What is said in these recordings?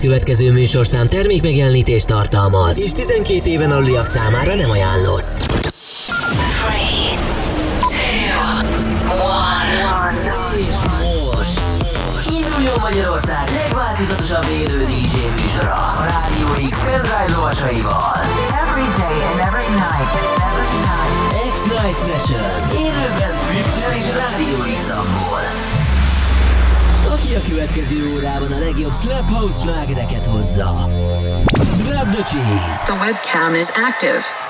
következő műsorszám termékmegjelenítést tartalmaz, és 12 éven aluliak számára nem ajánlott. 3, 2, 1, Magyarország legváltozatosabb élő DJ műsora a Rádió X pendrive lovasaival. Every day and every night, every night. X-Night Session. Élőben Twitch-en és Rádió x -ambol aki a következő órában a legjobb Slap House slágereket hozza. Grab the cheese! The webcam is active.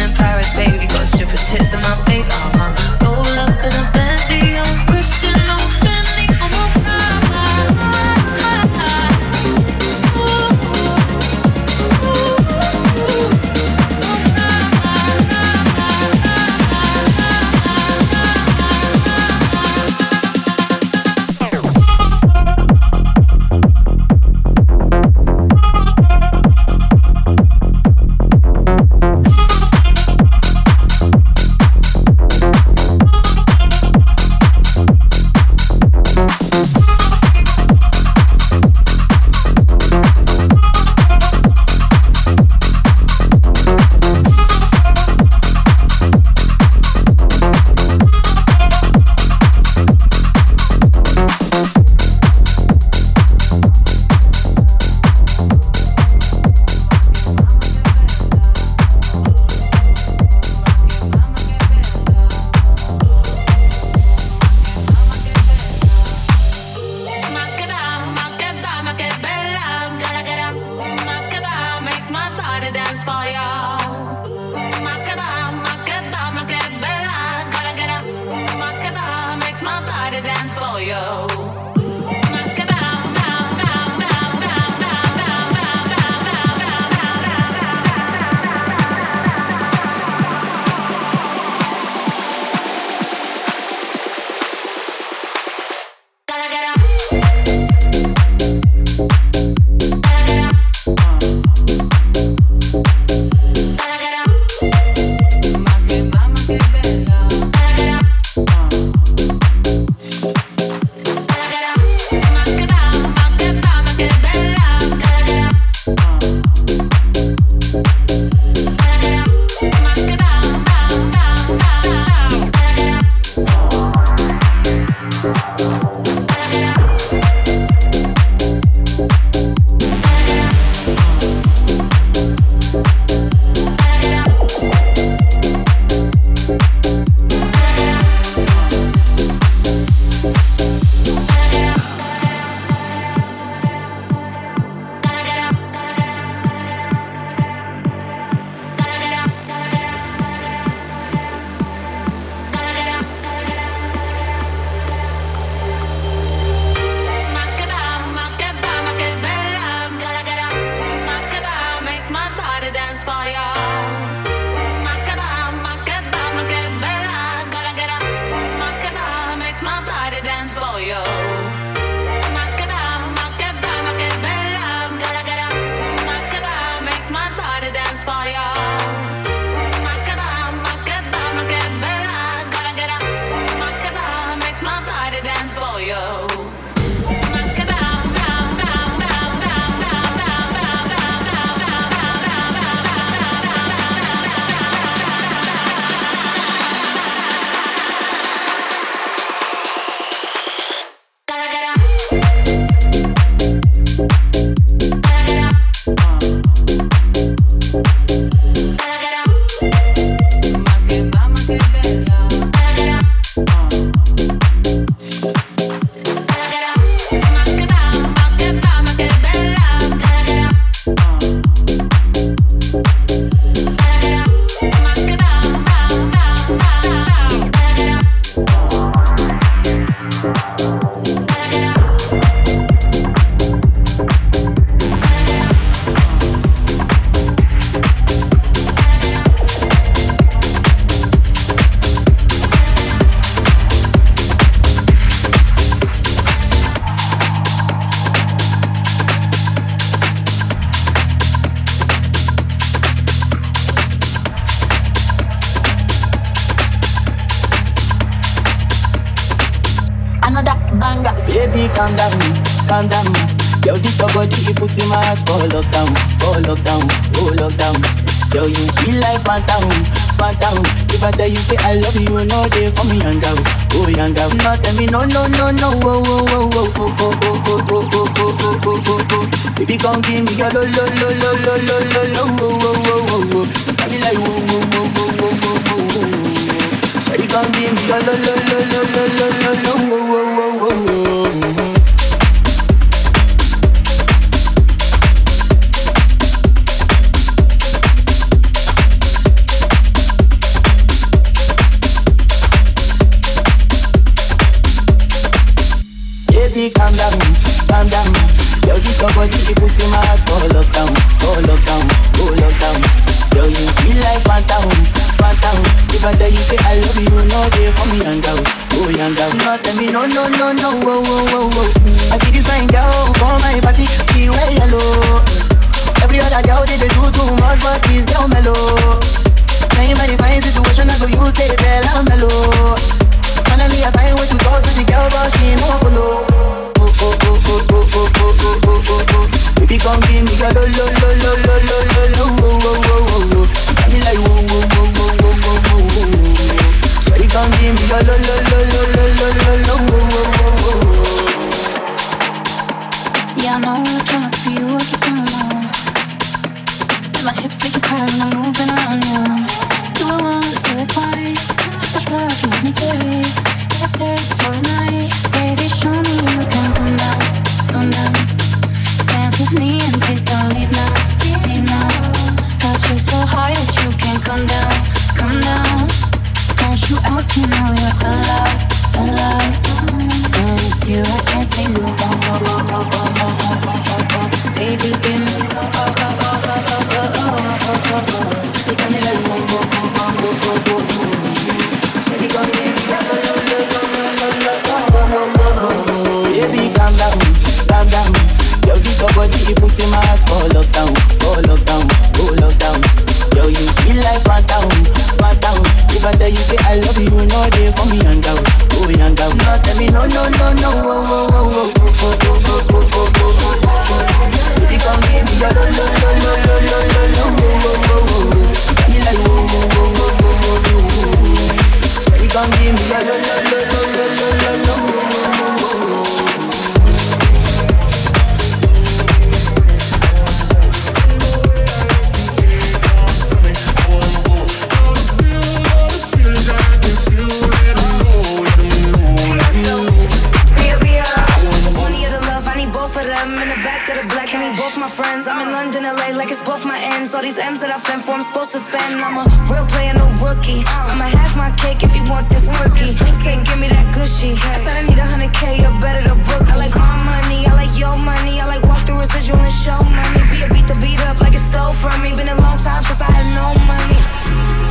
I'ma have my cake if you want this cookie. Say, give me that gushy. I said I need a hundred K, you better to book. I like my money, I like your money. I like walk through residual and show money. Be a beat the beat up like it stole from me. Been a long time since I had no money.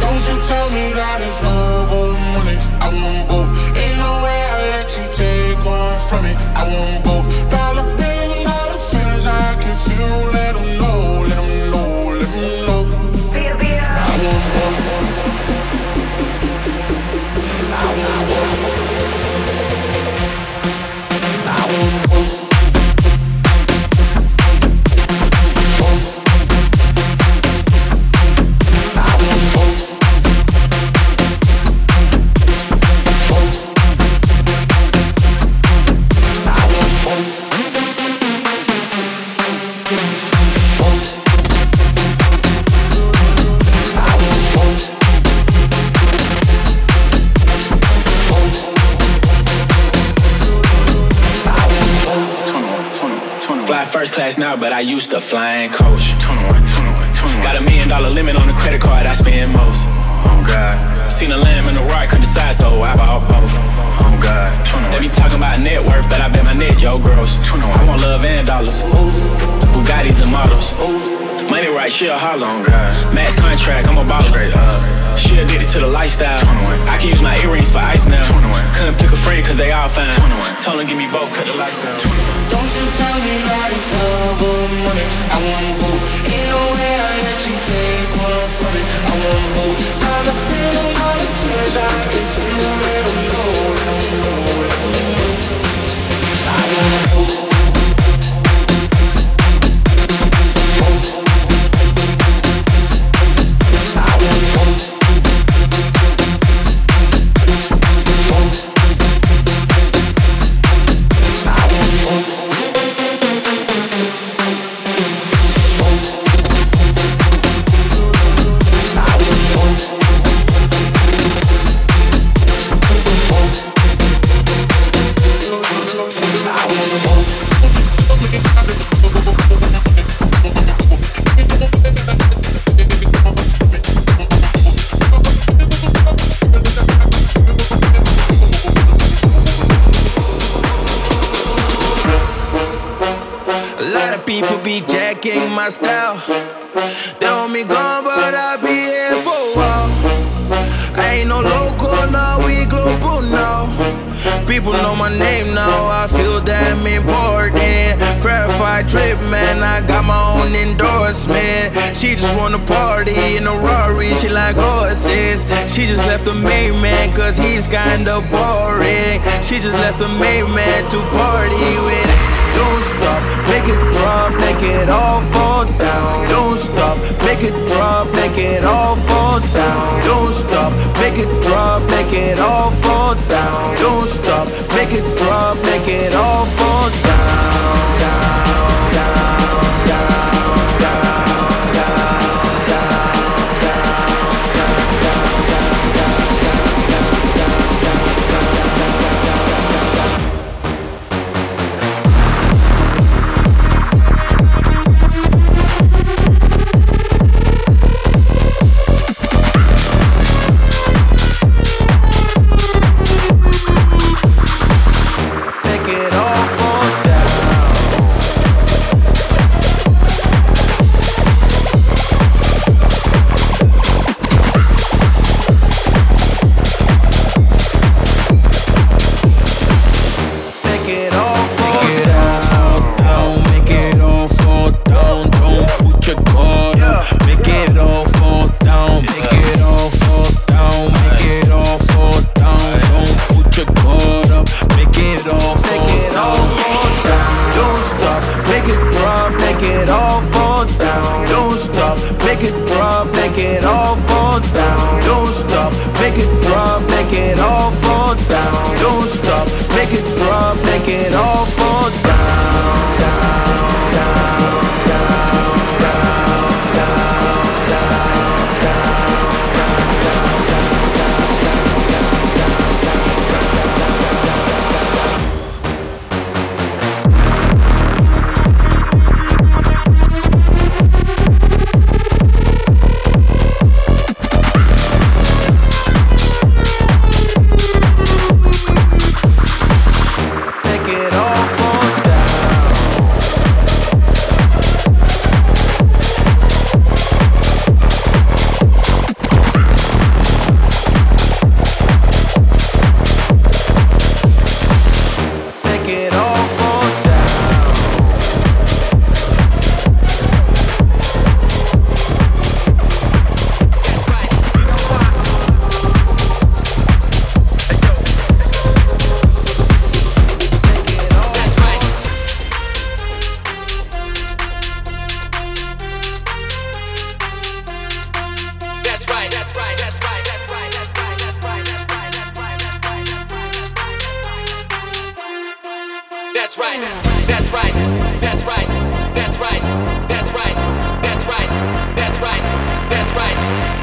Don't you tell me that it's love or money. I want both. Ain't no way I let you take one from me. I want both. now, but I used to fly flying coach. 21, 21, 21. Got a million dollar limit on the credit card I spend most. Oh God. Seen a lamb and a rock, couldn't decide, so I bought both. Oh God. 21. They be talking about net worth, but I bet my net, yo, gross. 21. I want love and dollars. Ooh. Bugattis and models. Ooh. Money right, she a holler on Max contract, I'm a baller. Uh, she addicted to the lifestyle. 21. I can use my earrings for ice now. 21. Couldn't pick a friend cause they all fine. 21. Told them give me both, cut the lights down. Don't you tell me that it's love or money. I want both. Ain't no way I let you take one from me. I want both. All the feelings, all I can feel it. I'm low, I'm low, I'm low. I want both. She just left main man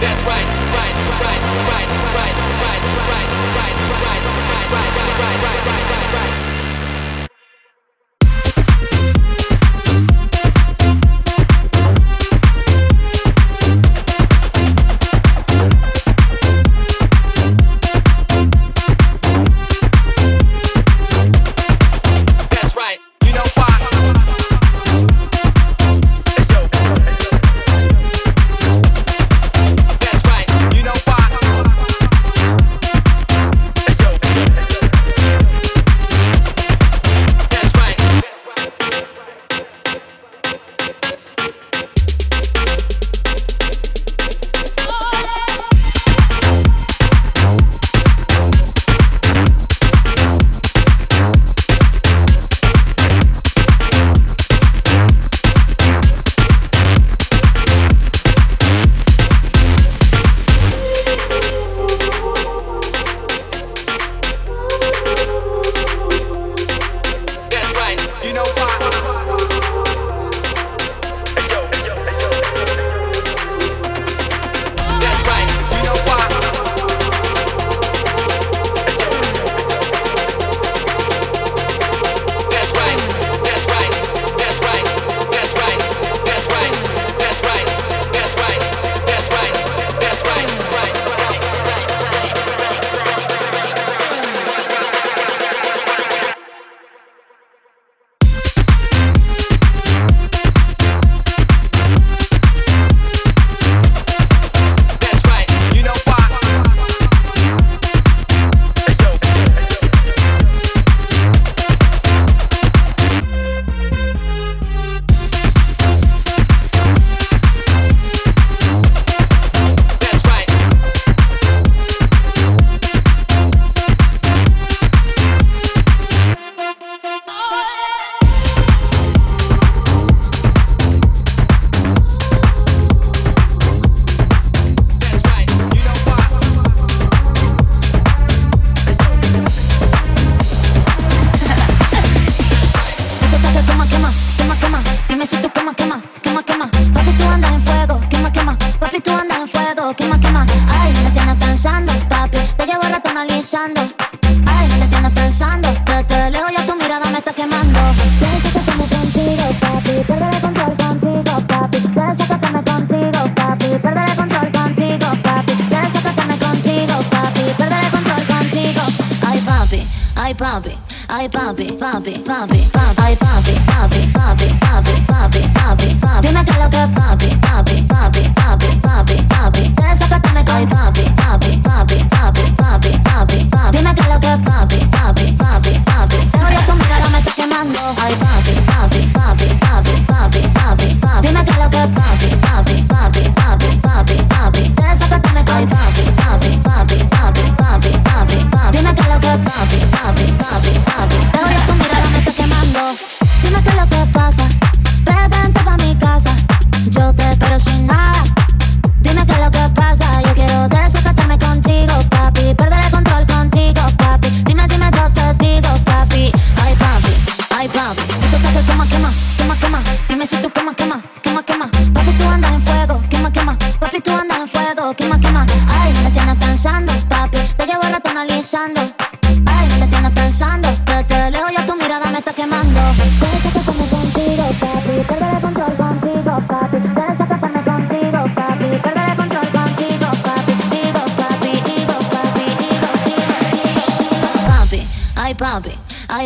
That's right.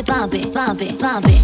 Ay, papi, papi, papi, papi. Ay,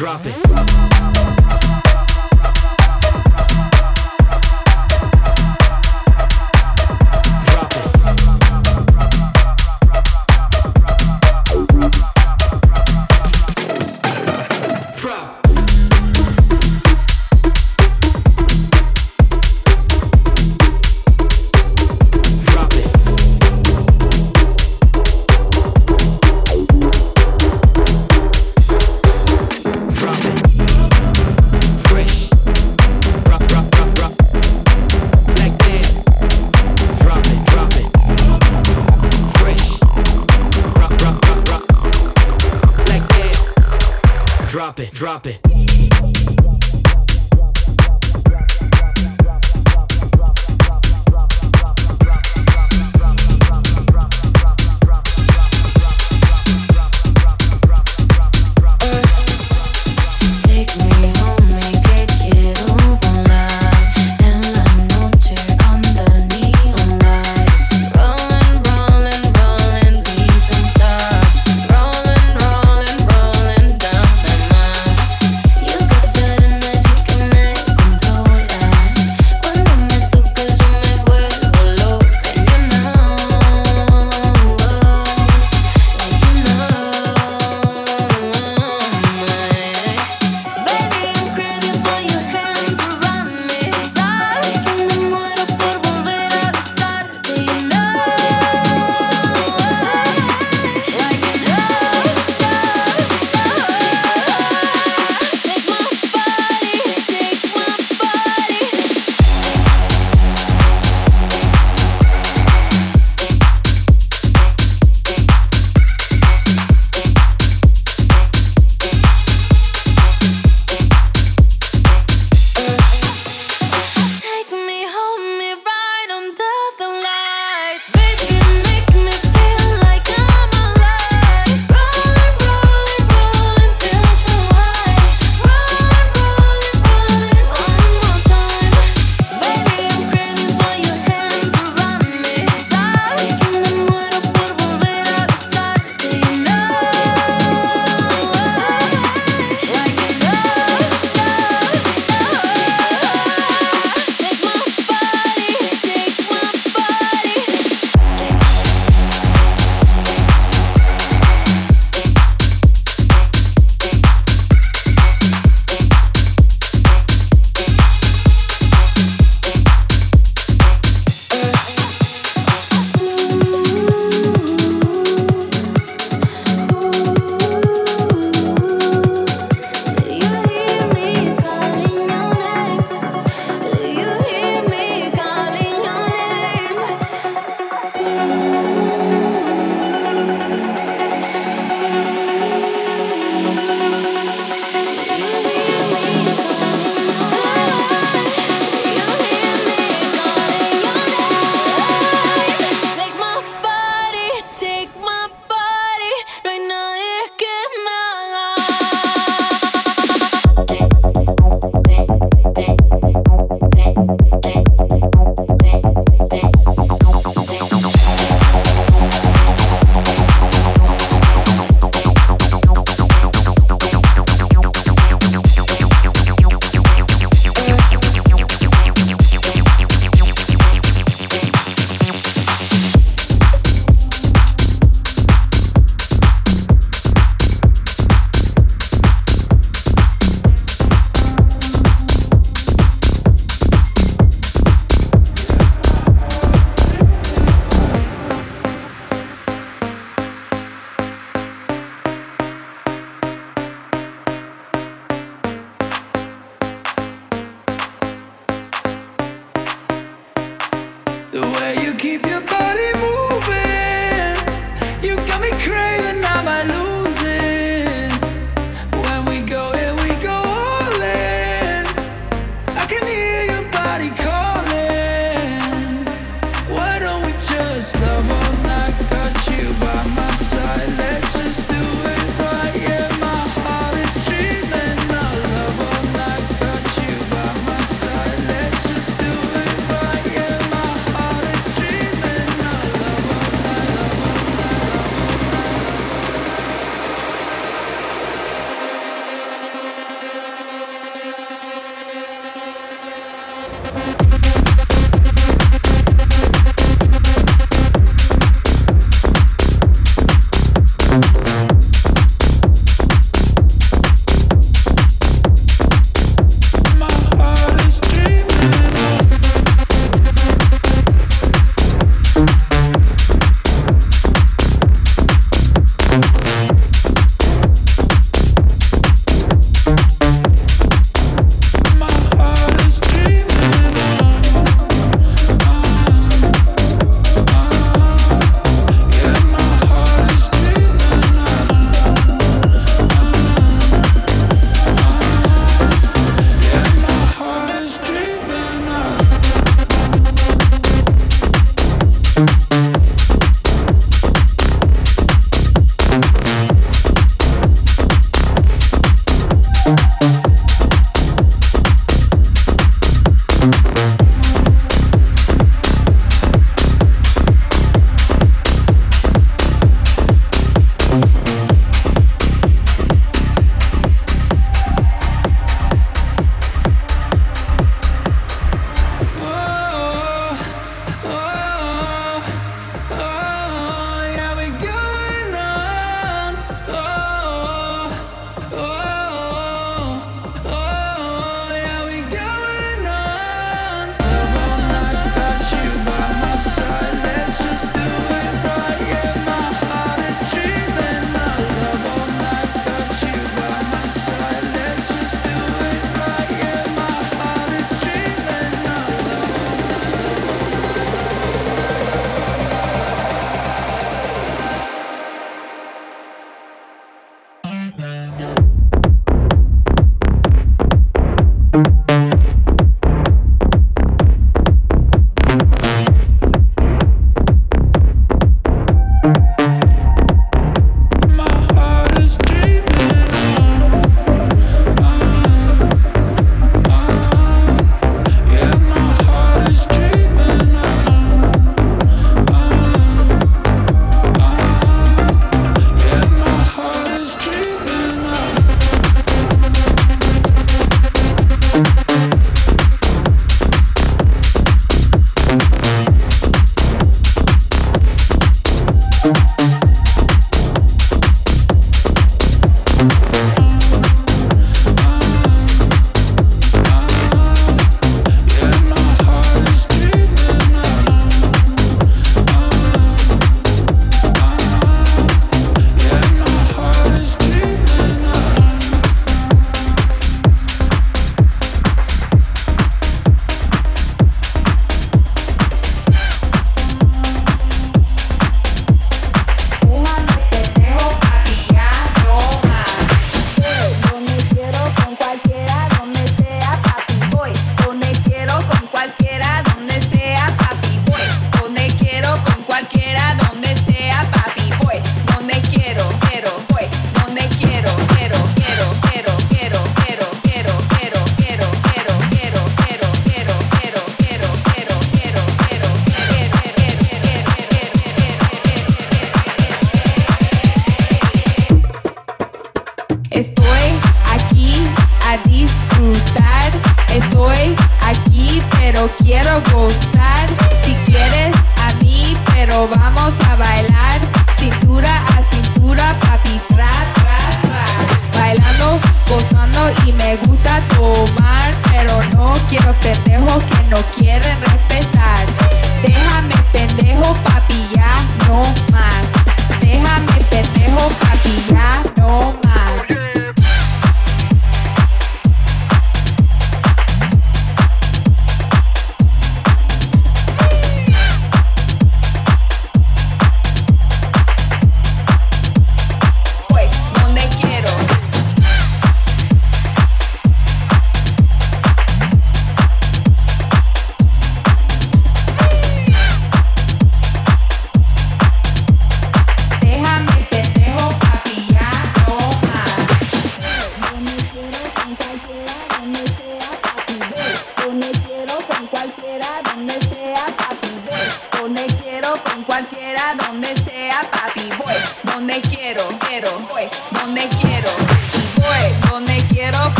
Drop it. Drop it, drop it.